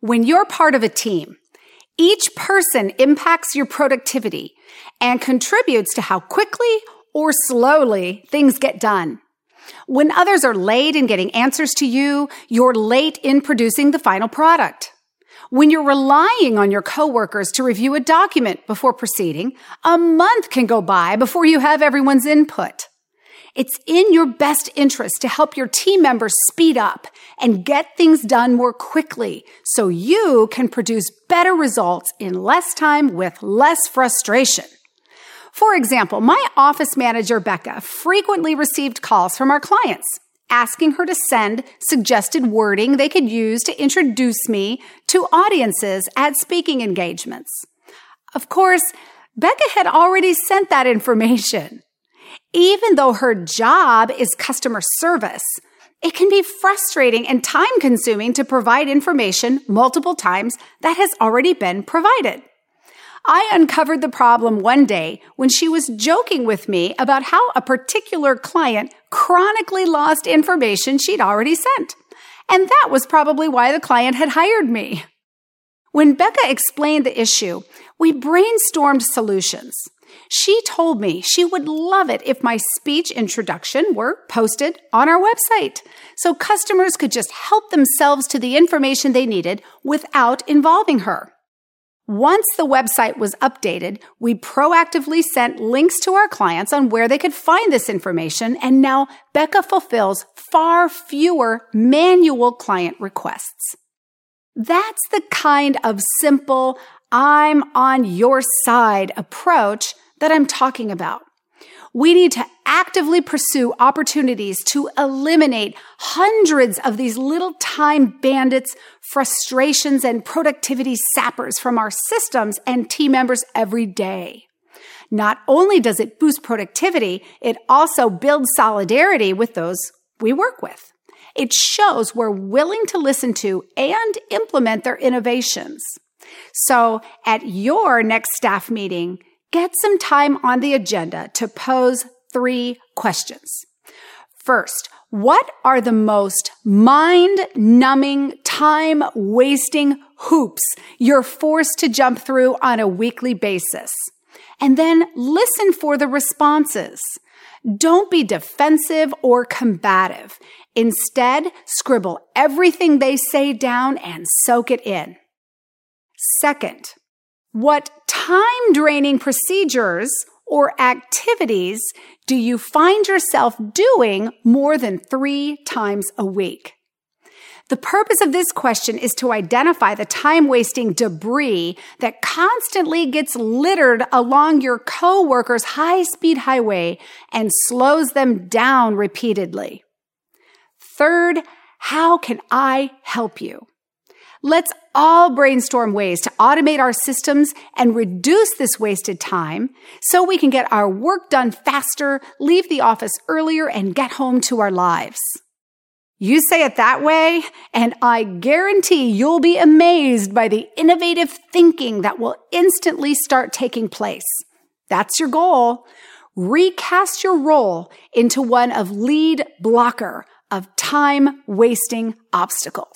When you're part of a team, each person impacts your productivity and contributes to how quickly or slowly things get done. When others are late in getting answers to you, you're late in producing the final product. When you're relying on your coworkers to review a document before proceeding, a month can go by before you have everyone's input. It's in your best interest to help your team members speed up and get things done more quickly so you can produce better results in less time with less frustration. For example, my office manager, Becca, frequently received calls from our clients asking her to send suggested wording they could use to introduce me to audiences at speaking engagements. Of course, Becca had already sent that information. Even though her job is customer service, it can be frustrating and time consuming to provide information multiple times that has already been provided. I uncovered the problem one day when she was joking with me about how a particular client chronically lost information she'd already sent. And that was probably why the client had hired me. When Becca explained the issue, we brainstormed solutions. She told me she would love it if my speech introduction were posted on our website so customers could just help themselves to the information they needed without involving her. Once the website was updated, we proactively sent links to our clients on where they could find this information, and now Becca fulfills far fewer manual client requests. That's the kind of simple, I'm on your side approach that I'm talking about. We need to actively pursue opportunities to eliminate hundreds of these little time bandits, frustrations, and productivity sappers from our systems and team members every day. Not only does it boost productivity, it also builds solidarity with those we work with. It shows we're willing to listen to and implement their innovations. So at your next staff meeting, get some time on the agenda to pose three questions. First, what are the most mind numbing, time wasting hoops you're forced to jump through on a weekly basis? And then listen for the responses. Don't be defensive or combative. Instead, scribble everything they say down and soak it in. Second, what time draining procedures or activities do you find yourself doing more than three times a week? The purpose of this question is to identify the time wasting debris that constantly gets littered along your coworker's high speed highway and slows them down repeatedly. Third, how can I help you? Let's all brainstorm ways to automate our systems and reduce this wasted time so we can get our work done faster, leave the office earlier, and get home to our lives. You say it that way, and I guarantee you'll be amazed by the innovative thinking that will instantly start taking place. That's your goal. Recast your role into one of lead blocker of time wasting obstacles.